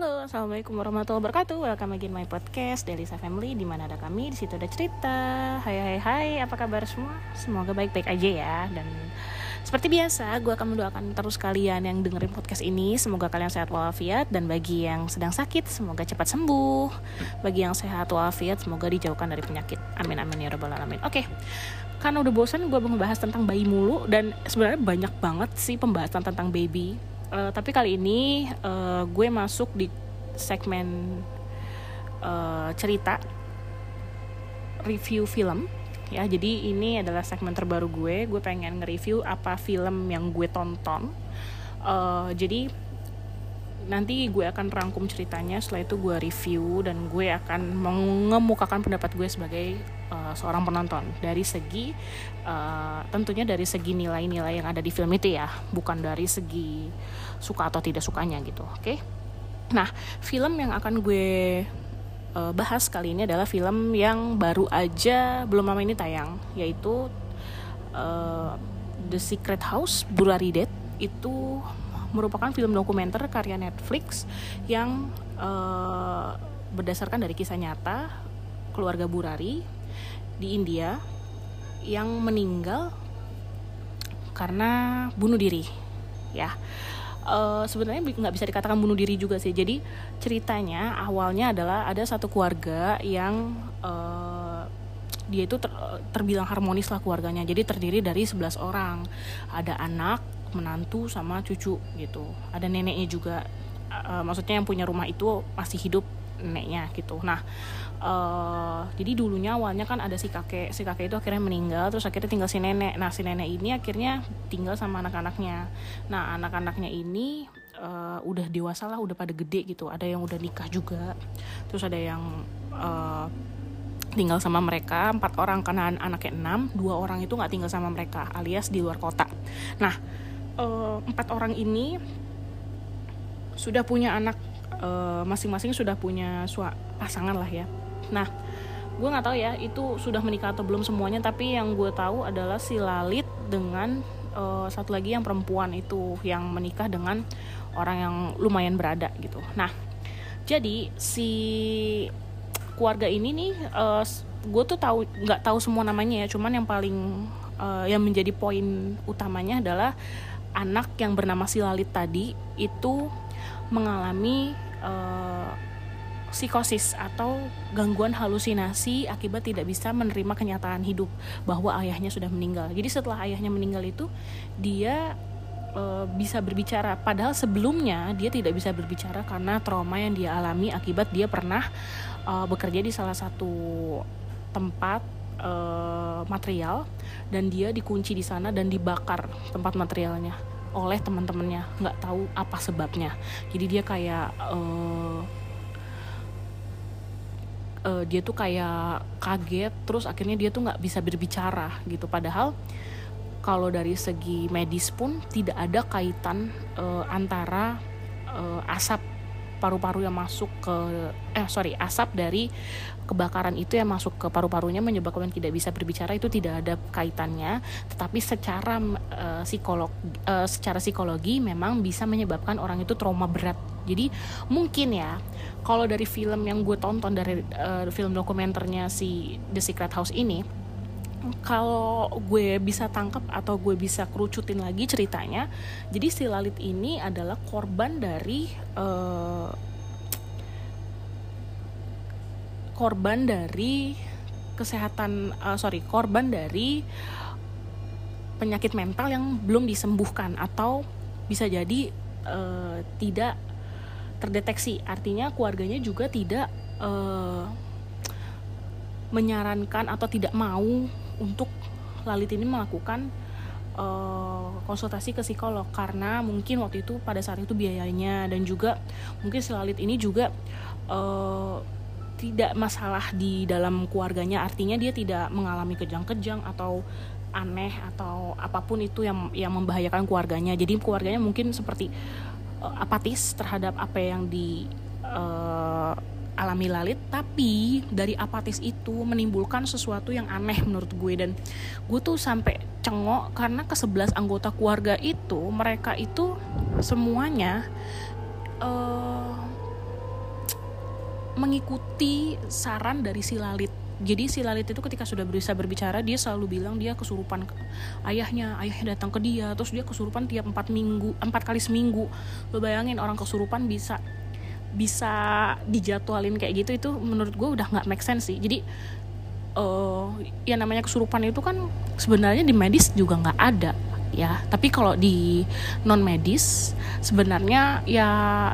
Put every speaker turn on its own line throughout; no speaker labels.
Halo, assalamualaikum warahmatullahi wabarakatuh. Welcome again my podcast Delisa Family. Di mana ada kami, di situ ada cerita. Hai hai hai, apa kabar semua? Semoga baik-baik aja ya. Dan seperti biasa, gue akan mendoakan terus kalian yang dengerin podcast ini. Semoga kalian sehat walafiat dan bagi yang sedang sakit, semoga cepat sembuh. Bagi yang sehat walafiat, semoga dijauhkan dari penyakit. Amin amin ya rabbal alamin. Oke, karena udah bosan gue membahas tentang bayi mulu dan sebenarnya banyak banget sih pembahasan tentang baby uh, tapi kali ini uh, gue masuk di segmen uh, cerita review film. Ya jadi ini adalah segmen terbaru gue. Gue pengen nge-review apa film yang gue tonton. Uh, jadi nanti gue akan rangkum ceritanya setelah itu gue review dan gue akan mengemukakan pendapat gue sebagai uh, seorang penonton dari segi uh, tentunya dari segi nilai-nilai yang ada di film itu ya bukan dari segi suka atau tidak sukanya gitu oke okay? nah film yang akan gue uh, bahas kali ini adalah film yang baru aja belum lama ini tayang yaitu uh, The Secret House Burari Dead itu merupakan film dokumenter karya Netflix yang uh, berdasarkan dari kisah nyata keluarga Burari di India yang meninggal karena bunuh diri ya. Uh, sebenarnya nggak bisa dikatakan bunuh diri juga sih. Jadi ceritanya awalnya adalah ada satu keluarga yang uh, dia itu ter, terbilang harmonis lah keluarganya. Jadi terdiri dari 11 orang. Ada anak menantu sama cucu gitu. Ada neneknya juga uh, maksudnya yang punya rumah itu masih hidup neneknya gitu. Nah uh, jadi dulunya awalnya kan ada si kakek si kakek itu akhirnya meninggal terus akhirnya tinggal si nenek. Nah si nenek ini akhirnya tinggal sama anak-anaknya. Nah anak-anaknya ini uh, udah dewasa lah udah pada gede gitu. Ada yang udah nikah juga terus ada yang uh, tinggal sama mereka empat orang. Karena anaknya enam dua orang itu nggak tinggal sama mereka alias di luar kota. Nah uh, empat orang ini sudah punya anak eh, masing-masing uh, sudah punya sua pasangan lah ya. Nah gue nggak tahu ya itu sudah menikah atau belum semuanya tapi yang gue tahu adalah si Lalit dengan uh, satu lagi yang perempuan itu yang menikah dengan orang yang lumayan berada gitu. Nah jadi si keluarga ini nih uh, gue tuh tahu nggak tahu semua namanya ya cuman yang paling uh, yang menjadi poin utamanya adalah anak yang bernama Silalit tadi itu mengalami uh, psikosis atau gangguan halusinasi akibat tidak bisa menerima kenyataan hidup bahwa ayahnya sudah meninggal. Jadi setelah ayahnya meninggal itu dia uh, bisa berbicara padahal sebelumnya dia tidak bisa berbicara karena trauma yang dia alami akibat dia pernah uh, bekerja di salah satu tempat uh, material dan dia dikunci di sana dan dibakar tempat materialnya oleh teman-temannya nggak tahu apa sebabnya. Jadi dia kayak uh, uh, dia tuh kayak kaget terus akhirnya dia tuh nggak bisa berbicara gitu. Padahal kalau dari segi medis pun tidak ada kaitan uh, antara uh, asap paru-paru yang masuk ke eh sorry asap dari kebakaran itu yang masuk ke paru-parunya menyebabkan tidak bisa berbicara itu tidak ada kaitannya. Tetapi secara uh, psikolog uh, secara psikologi memang bisa menyebabkan orang itu trauma berat. Jadi mungkin ya kalau dari film yang gue tonton dari uh, film dokumenternya si The Secret House ini kalau gue bisa tangkap atau gue bisa kerucutin lagi ceritanya jadi si Lalit ini adalah korban dari uh, korban dari kesehatan uh, sorry korban dari penyakit mental yang belum disembuhkan atau bisa jadi uh, tidak terdeteksi. Artinya keluarganya juga tidak uh, menyarankan atau tidak mau untuk Lalit ini melakukan uh, konsultasi ke psikolog. Karena mungkin waktu itu pada saat itu biayanya dan juga mungkin si Lalit ini juga uh, tidak masalah di dalam keluarganya. Artinya dia tidak mengalami kejang-kejang atau aneh atau apa pun itu yang yang membahayakan keluarganya. Jadi keluarganya mungkin seperti uh, apatis terhadap apa yang di alami Lalit tapi dari apatis itu menimbulkan sesuatu yang aneh menurut gue. Dan gue tuh sampai cengok karena ke sebelas anggota keluarga itu mereka itu semuanya uh, mengikuti saran dari si Lalit. Jadi si Lalit itu ketika sudah bisa berbicara dia selalu bilang dia kesurupan ayahnya ayahnya datang ke dia terus dia kesurupan tiap empat minggu empat kali seminggu. Lo bayangin orang kesurupan bisa bisa dijadwalin kayak gitu itu menurut gue udah nggak make sense sih. Jadi uh, ya namanya kesurupan itu kan sebenarnya di medis juga nggak ada ya. Tapi kalau di non medis sebenarnya ya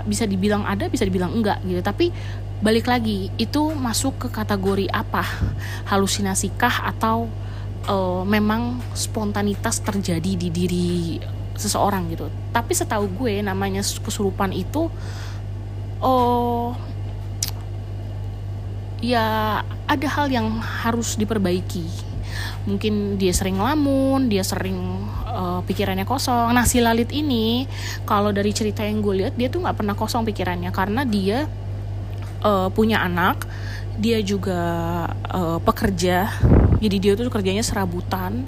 bisa dibilang ada bisa dibilang enggak gitu. Tapi balik lagi itu masuk ke kategori apa? Halusinasikah atau uh, memang spontanitas terjadi di diri seseorang gitu. Tapi setahu gue namanya kesurupan itu oh ya ada hal yang harus diperbaiki. Mungkin dia sering ngelamun dia sering uh, pikirannya kosong. Nah si Lalit ini kalau dari cerita yang gue lihat dia tuh nggak pernah kosong pikirannya karena dia uh, punya anak dia juga uh, pekerja. Jadi dia tuh kerjanya serabutan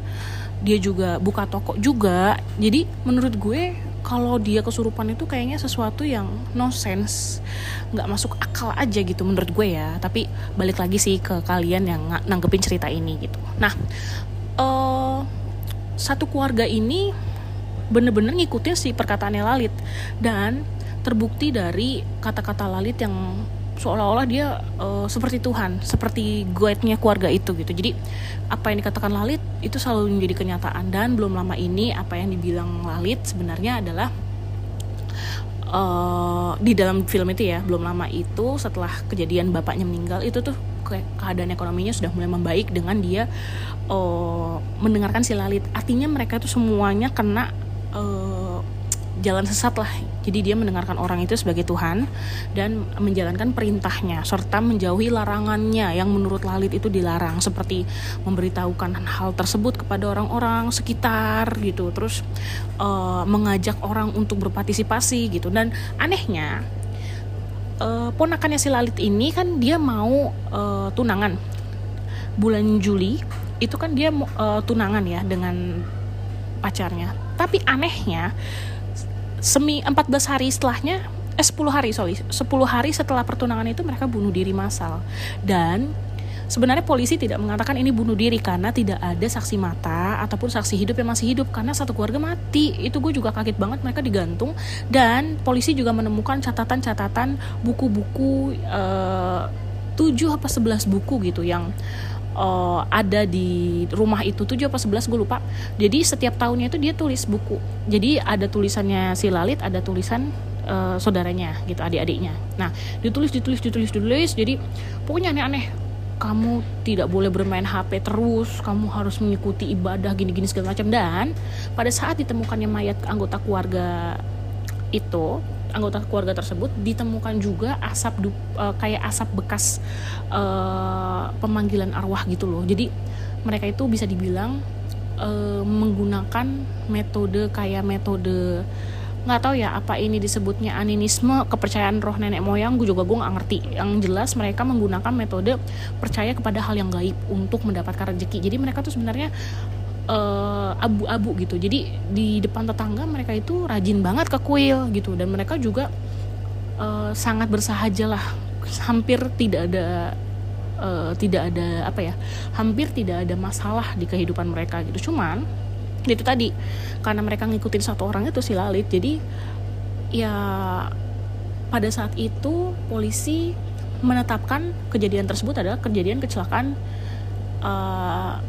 dia juga buka toko juga. Jadi menurut gue kalau dia kesurupan itu kayaknya sesuatu yang no sense nggak masuk akal aja gitu menurut gue ya. Tapi balik lagi sih ke kalian yang nanggepin cerita ini gitu. Nah uh, satu keluarga ini bener-bener ngikutin si perkataannya Lalit. Dan terbukti dari kata-kata Lalit yang seolah-olah dia uh, seperti Tuhan, seperti guide-nya keluarga itu gitu. Jadi apa yang dikatakan Lalit itu selalu menjadi kenyataan dan belum lama ini apa yang dibilang Lalit sebenarnya adalah uh, di dalam film itu ya belum lama itu setelah kejadian bapaknya meninggal itu tuh keadaan ekonominya sudah mulai membaik dengan dia uh, mendengarkan si Lalit. Artinya mereka itu semuanya kena uh, jalan sesat lah. Jadi dia mendengarkan orang itu sebagai Tuhan dan menjalankan perintahnya serta menjauhi larangannya yang menurut Lalit itu dilarang seperti memberitahukan hal tersebut kepada orang-orang sekitar gitu. Terus uh, mengajak orang untuk berpartisipasi gitu. Dan anehnya uh, ponakannya si Lalit ini kan dia mau uh, tunangan bulan Juli itu kan dia uh, tunangan ya dengan pacarnya. Tapi anehnya semi 14 hari setelahnya eh 10 hari sorry 10 hari setelah pertunangan itu mereka bunuh diri massal. Dan sebenarnya polisi tidak mengatakan ini bunuh diri karena tidak ada saksi mata ataupun saksi hidup yang masih hidup karena satu keluarga mati. Itu gue juga kaget banget mereka digantung. Dan polisi juga menemukan catatan-catatan buku-buku uh, 7 apa 11 buku gitu yang uh, ada di rumah itu tujuh apa sebelas gue lupa. Jadi setiap tahunnya itu dia tulis buku. Jadi ada tulisannya si Lalit ada tulisan uh, saudaranya gitu adik-adiknya. Nah ditulis ditulis ditulis ditulis. Jadi pokoknya aneh-aneh. Kamu tidak boleh bermain HP terus, kamu harus mengikuti ibadah gini-gini segala macam. Dan pada saat ditemukannya mayat anggota keluarga itu anggota keluarga tersebut ditemukan juga asap uh, kayak asap bekas uh, pemanggilan arwah gitu loh. Jadi mereka itu bisa dibilang uh, menggunakan metode kayak metode nggak tahu ya apa ini disebutnya animisme kepercayaan roh nenek moyang. Gue juga gue nggak ngerti. Yang jelas mereka menggunakan metode percaya kepada hal yang gaib untuk mendapatkan rezeki. Jadi mereka tuh sebenarnya uh, abu-abu gitu. Jadi di depan tetangga mereka itu rajin banget ke kuil gitu. Dan mereka juga uh, sangat bersahaja lah. Hampir tidak ada uh, tidak ada apa ya hampir tidak ada masalah di kehidupan mereka gitu. Cuman itu tadi karena mereka ngikutin satu orang itu si Lalit jadi ya pada saat itu polisi menetapkan kejadian tersebut adalah kejadian kecelakaan uh,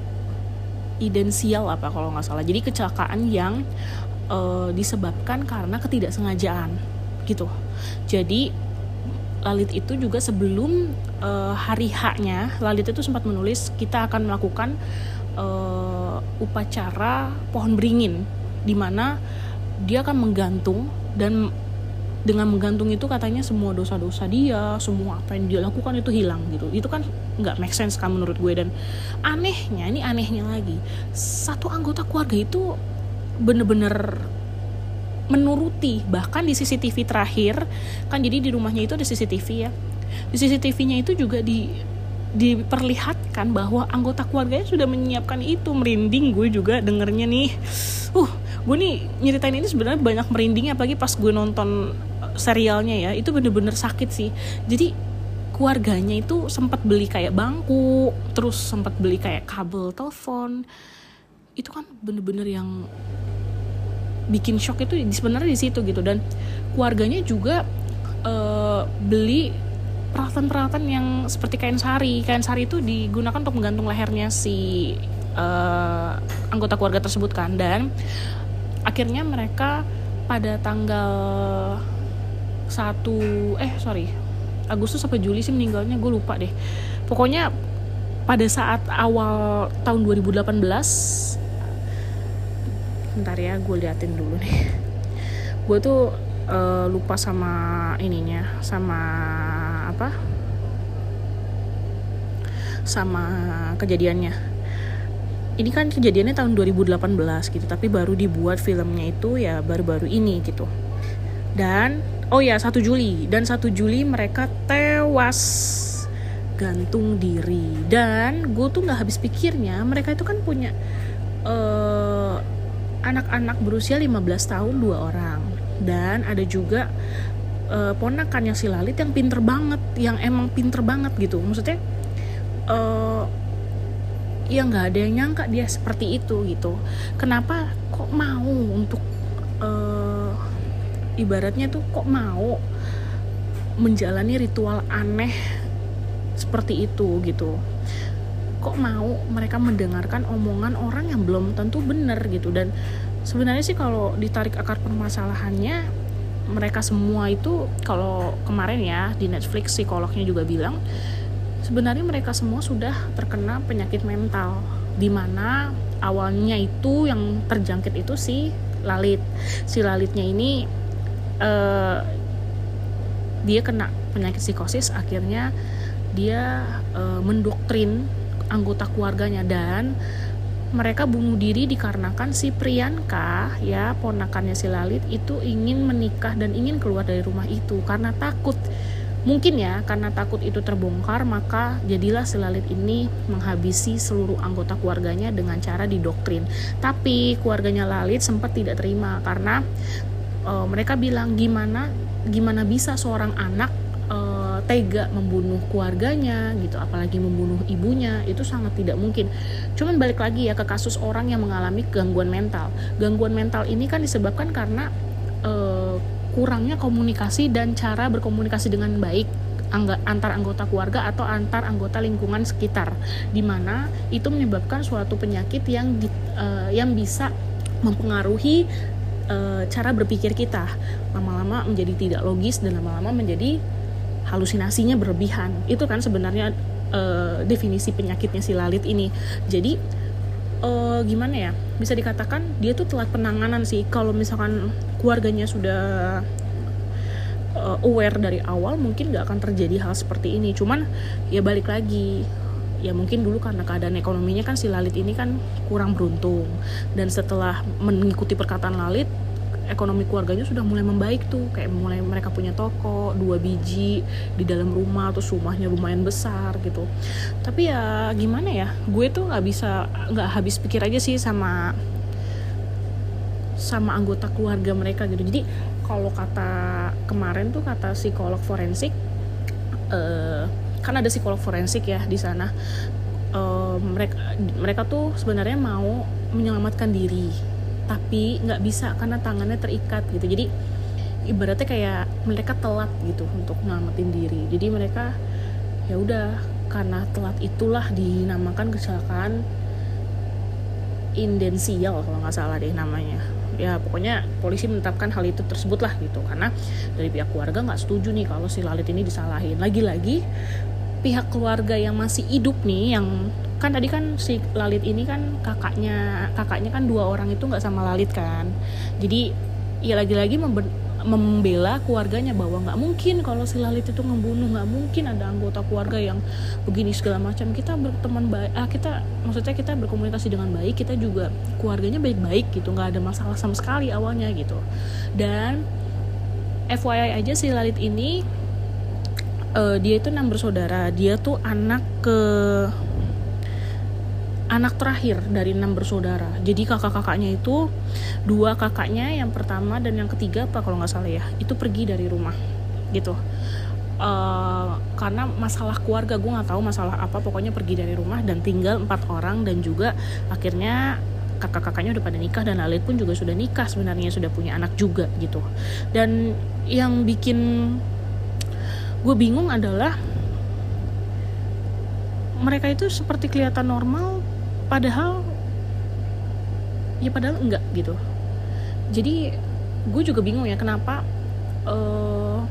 idensial apa kalau nggak salah. Jadi kecelakaan yang uh, disebabkan karena ketidaksengajaan gitu. Jadi Lalit itu juga sebelum uh, hari H-nya Lalit itu sempat menulis kita akan melakukan uh, upacara pohon beringin di mana dia akan menggantung dan dengan menggantung itu katanya semua dosa-dosa dia semua apa yang dia lakukan itu hilang gitu. Itu kan nggak make sense kan menurut gue. Dan anehnya ini anehnya lagi satu anggota keluarga itu bener-bener menuruti bahkan di CCTV terakhir kan jadi di rumahnya itu ada CCTV ya. Di CCTV-nya itu juga di diperlihatkan bahwa anggota keluarganya sudah menyiapkan itu. Merinding gue juga dengernya nih. Uh gue nih nyeritain ini sebenarnya banyak merindingnya apalagi pas gue nonton serialnya ya itu bener-bener sakit sih. Jadi keluarganya itu sempat beli kayak bangku terus sempat beli kayak kabel telepon. Itu kan bener-bener yang bikin shock itu sebenarnya di situ gitu. Dan keluarganya juga uh, beli peralatan-peralatan yang seperti kain sari. Kain sari itu digunakan untuk menggantung lehernya si uh, anggota keluarga tersebut kan. Dan akhirnya mereka pada tanggal satu eh sorry Agustus sampai Juli sih meninggalnya gue lupa deh. Pokoknya pada saat awal tahun 2018 bentar ya gue liatin dulu nih. Gue tuh uh, lupa sama ininya sama apa? Sama kejadiannya ini kan kejadiannya tahun 2018 gitu tapi baru dibuat filmnya itu ya baru-baru ini gitu. Dan oh ya 1 Juli. Dan 1 Juli mereka tewas. Gantung diri. Dan gue tuh nggak habis pikirnya mereka itu kan punya uh, anak-anak berusia 15 tahun dua orang. Dan ada juga uh, ponakannya si Lalit yang pinter banget yang emang pinter banget gitu. Maksudnya uh, ya nggak ada yang nyangka dia seperti itu gitu. Kenapa kok mau untuk uh, ibaratnya tuh kok mau menjalani ritual aneh seperti itu gitu. Kok mau mereka mendengarkan omongan orang yang belum tentu benar gitu. Dan sebenarnya sih kalau ditarik akar permasalahannya mereka semua itu kalau kemarin ya di Netflix psikolognya juga bilang sebenarnya mereka semua sudah terkena penyakit mental di mana awalnya itu yang terjangkit itu si Lalit. Si Lalitnya ini uh, dia kena penyakit psikosis akhirnya dia uh, mendoktrin anggota keluarganya dan mereka bunuh diri dikarenakan si Priyanka ya ponakannya si Lalit itu ingin menikah dan ingin keluar dari rumah itu karena takut mungkin ya karena takut itu terbongkar maka jadilah si Lalit ini menghabisi seluruh anggota keluarganya dengan cara didoktrin. Tapi keluarganya Lalit sempat tidak terima karena uh, mereka bilang gimana gimana bisa seorang anak uh, tega membunuh keluarganya gitu apalagi membunuh ibunya itu sangat tidak mungkin. Cuman balik lagi ya ke kasus orang yang mengalami gangguan mental. Gangguan mental ini kan disebabkan karena uh, kurangnya komunikasi dan cara berkomunikasi dengan baik antar anggota keluarga atau antar anggota lingkungan sekitar. Di mana itu menyebabkan suatu penyakit yang uh, yang bisa mempengaruhi e, cara berpikir kita. Lama-lama menjadi tidak logis dan lama-lama menjadi halusinasinya berlebihan. Itu kan sebenarnya e, definisi penyakitnya si Lalit ini. Jadi e, gimana ya? Bisa dikatakan dia tuh telat penanganan sih. Kalau misalkan keluarganya sudah uh, aware dari awal mungkin nggak akan terjadi hal seperti ini. Cuman ya balik lagi ya mungkin dulu karena keadaan ekonominya kan si Lalit ini kan kurang beruntung. Dan setelah mengikuti perkataan Lalit ekonomi keluarganya sudah mulai membaik tuh. Kayak mulai mereka punya toko dua biji di dalam rumah terus rumahnya lumayan besar gitu. Tapi ya gimana ya gue tuh nggak bisa nggak habis pikir aja sih sama sama anggota keluarga mereka gitu. Jadi kalau kata kemarin tuh kata psikolog forensik uh, kan ada psikolog forensik ya di sana uh, mereka mereka tuh sebenarnya mau menyelamatkan diri tapi nggak bisa karena tangannya terikat gitu. Jadi ibaratnya kayak mereka telat gitu untuk menyelamatin diri. Jadi mereka ya udah karena telat itulah dinamakan kecelakaan indensial kalau nggak salah deh namanya ya pokoknya polisi menetapkan hal itu tersebut lah gitu. Karena dari pihak keluarga nggak setuju nih kalau si Lalit ini disalahin. Lagi-lagi pihak keluarga yang masih hidup nih yang kan tadi kan si Lalit ini kan kakaknya kakaknya kan dua orang itu nggak sama Lalit kan. Jadi ya lagi-lagi membela keluarganya bahwa nggak mungkin kalau si Lalit itu membunuh nggak mungkin ada anggota keluarga yang begini segala macam. Kita berteman baik ah, kita maksudnya kita berkomunikasi dengan baik kita juga keluarganya baik-baik gitu nggak ada masalah sama sekali awalnya gitu. Dan FYI aja si Lalit ini uh, dia itu enam bersaudara. Dia tuh anak ke anak terakhir dari enam bersaudara. Jadi kakak-kakaknya itu dua kakaknya yang pertama dan yang ketiga apa kalau nggak salah ya itu pergi dari rumah gitu. Uh, karena masalah keluarga gue nggak tahu masalah apa pokoknya pergi dari rumah dan tinggal empat orang dan juga akhirnya kakak-kakaknya udah pada nikah dan Lalit pun juga sudah nikah sebenarnya sudah punya anak juga gitu. Dan yang bikin gue bingung adalah mereka itu seperti kelihatan normal padahal ya padahal enggak gitu jadi gue juga bingung ya kenapa uh,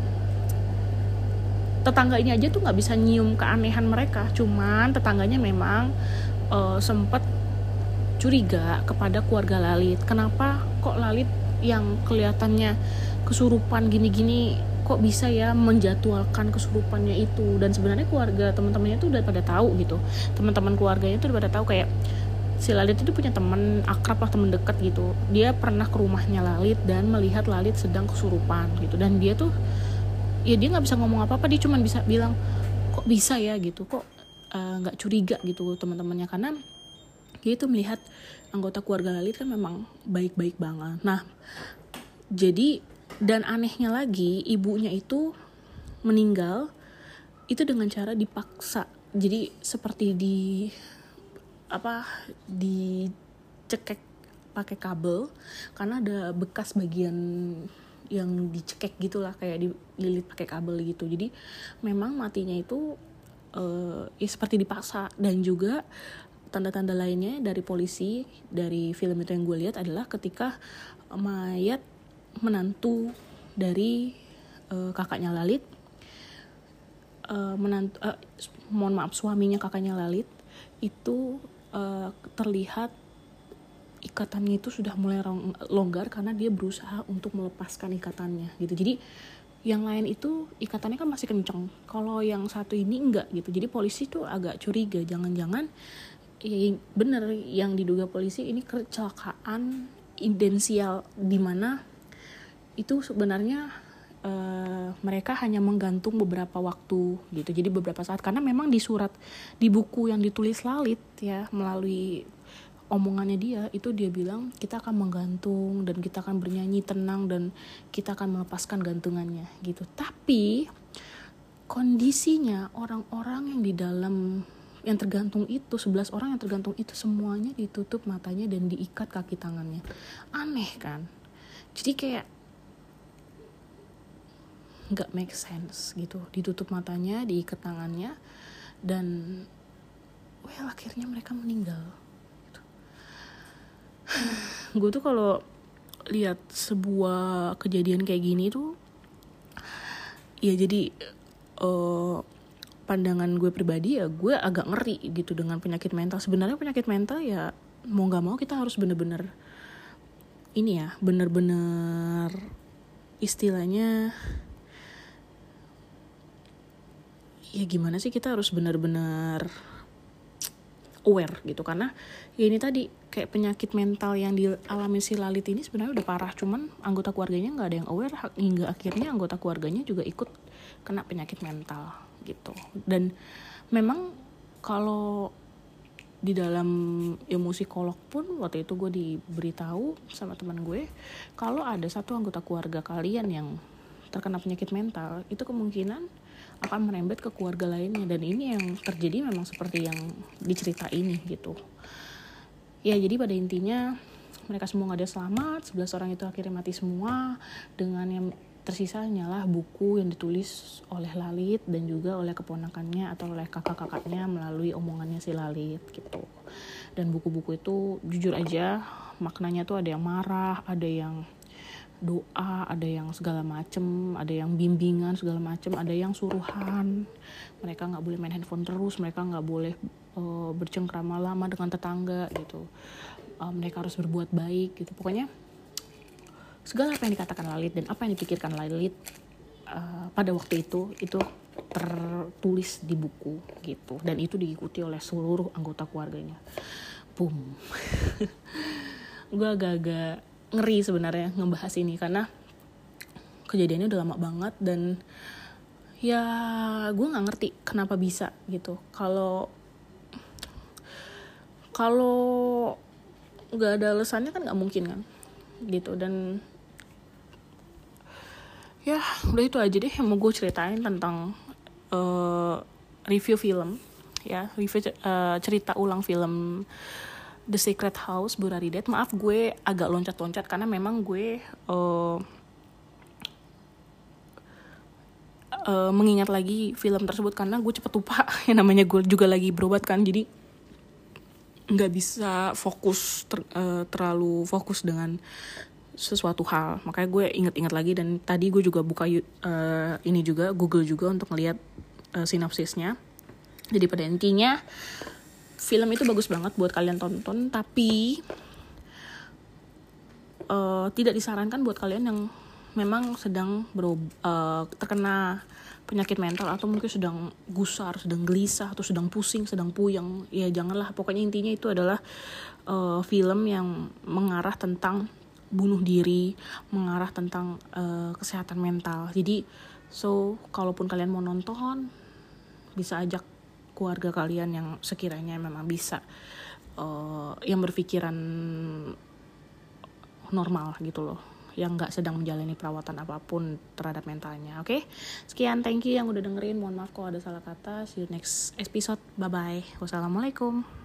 tetangga ini aja tuh nggak bisa nyium keanehan mereka cuman tetangganya memang uh, sempet curiga kepada keluarga Lalit. Kenapa kok Lalit yang kelihatannya kesurupan gini-gini kok bisa ya menjadwalkan kesurupannya itu? Dan sebenarnya keluarga teman-temannya itu udah pada tahu gitu. Teman-teman keluarganya itu udah pada tahu kayak si Lalit itu punya teman akrab lah teman dekat gitu. Dia pernah ke rumahnya Lalit dan melihat Lalit sedang kesurupan gitu. Dan dia tuh ya dia nggak bisa ngomong apa apa dia cuma bisa bilang kok bisa ya? gitu. Kok eh, nggak uh, curiga? gitu teman-temannya. Karena dia itu melihat anggota keluarga Lalit kan memang baik-baik banget. Nah jadi dan anehnya lagi ibunya itu meninggal itu dengan cara dipaksa. Jadi seperti di apa dicekek pakai kabel karena ada bekas bagian yang dicekek gitulah kayak dililit pakai kabel gitu. Jadi memang matinya itu uh, ya seperti dipaksa. Dan juga tanda-tanda lainnya dari polisi dari film itu yang gue lihat adalah ketika mayat menantu dari uh, kakaknya Lalit. Uh, menantu uh, mohon maaf suaminya kakaknya Lalit. Itu uh, terlihat ikatannya itu sudah mulai longgar karena dia berusaha untuk melepaskan ikatannya gitu. Jadi yang lain itu ikatannya kan masih kenceng. Kalau yang satu ini enggak gitu. Jadi polisi tuh agak curiga. Jangan-jangan ya bener yang diduga polisi ini kecelakaan idensial di mana itu sebenarnya uh, mereka hanya menggantung beberapa waktu gitu. Jadi beberapa saat. Karena memang di surat di buku yang ditulis Lalit ya melalui omongannya dia itu dia bilang kita akan menggantung dan kita akan bernyanyi tenang dan kita akan melepaskan gantungannya gitu. Tapi kondisinya orang-orang yang di dalam yang tergantung itu 11 orang yang tergantung itu semuanya ditutup matanya dan diikat kaki tangannya. Aneh kan? Jadi kayak nggak make sense gitu ditutup matanya diikat tangannya dan well akhirnya mereka meninggal gitu. gue tuh kalau lihat sebuah kejadian kayak gini tuh ya jadi uh, pandangan gue pribadi ya gue agak ngeri gitu dengan penyakit mental sebenarnya penyakit mental ya mau nggak mau kita harus bener-bener ini ya bener-bener istilahnya ya gimana sih kita harus bener-bener aware gitu. Karena ya ini tadi kayak penyakit mental yang dialami si Lalit ini sebenarnya udah parah. Cuman anggota keluarganya nggak ada yang aware hingga akhirnya anggota keluarganya juga ikut kena penyakit mental gitu. Dan memang kalau di dalam ilmu psikolog pun waktu itu gue diberitahu sama teman gue kalau ada satu anggota keluarga kalian yang terkena penyakit mental itu kemungkinan akan merembet ke keluarga lainnya dan ini yang terjadi memang seperti yang dicerita ini gitu ya jadi pada intinya mereka semua nggak ada selamat 11 orang itu akhirnya mati semua dengan yang tersisa hanyalah buku yang ditulis oleh Lalit dan juga oleh keponakannya atau oleh kakak-kakaknya melalui omongannya si Lalit gitu. Dan buku-buku itu jujur aja maknanya tuh ada yang marah, ada yang doa, ada yang segala macem, ada yang bimbingan segala macem, ada yang suruhan. Mereka nggak boleh main handphone terus, mereka nggak boleh uh, bercengkrama lama dengan tetangga gitu. Uh, mereka harus berbuat baik gitu. Pokoknya segala apa yang dikatakan Lalit dan apa yang dipikirkan Lalit uh, pada waktu itu itu tertulis di buku gitu dan itu diikuti oleh seluruh anggota keluarganya boom gue agak-agak ngeri sebenarnya ngebahas ini karena kejadiannya udah lama banget dan ya gue nggak ngerti kenapa bisa gitu. Kalau kalau nggak ada alasannya kan nggak mungkin kan gitu. Dan ya udah itu aja deh yang mau gue ceritain tentang uh, review film ya review uh, cerita ulang film The Secret House Burari Dead. Maaf gue agak loncat-loncat karena memang gue uh, uh, mengingat lagi film tersebut karena gue cepet lupa yang namanya gue juga lagi berobat kan. Jadi nggak bisa fokus ter, uh, terlalu fokus dengan sesuatu hal. Makanya gue inget-inget lagi dan tadi gue juga buka uh, ini juga Google juga untuk ngeliat uh, sinopsisnya. Jadi pada intinya film itu bagus banget buat kalian tonton tapi uh, tidak disarankan buat kalian yang memang sedang berob uh, terkena penyakit mental atau mungkin sedang gusar, sedang gelisah atau sedang pusing, sedang puyeng. Ya janganlah. Pokoknya intinya itu adalah uh, film yang mengarah tentang bunuh diri, mengarah tentang uh, kesehatan mental. Jadi so kalaupun kalian mau nonton bisa ajak keluarga kalian yang sekiranya memang bisa uh, yang berpikiran normal gitu loh yang nggak sedang menjalani perawatan apa pun terhadap mentalnya oke? Okay? sekian thank you yang udah dengerin. Mohon maaf kalau ada salah kata. See you next episode. Bye bye wassalamualaikum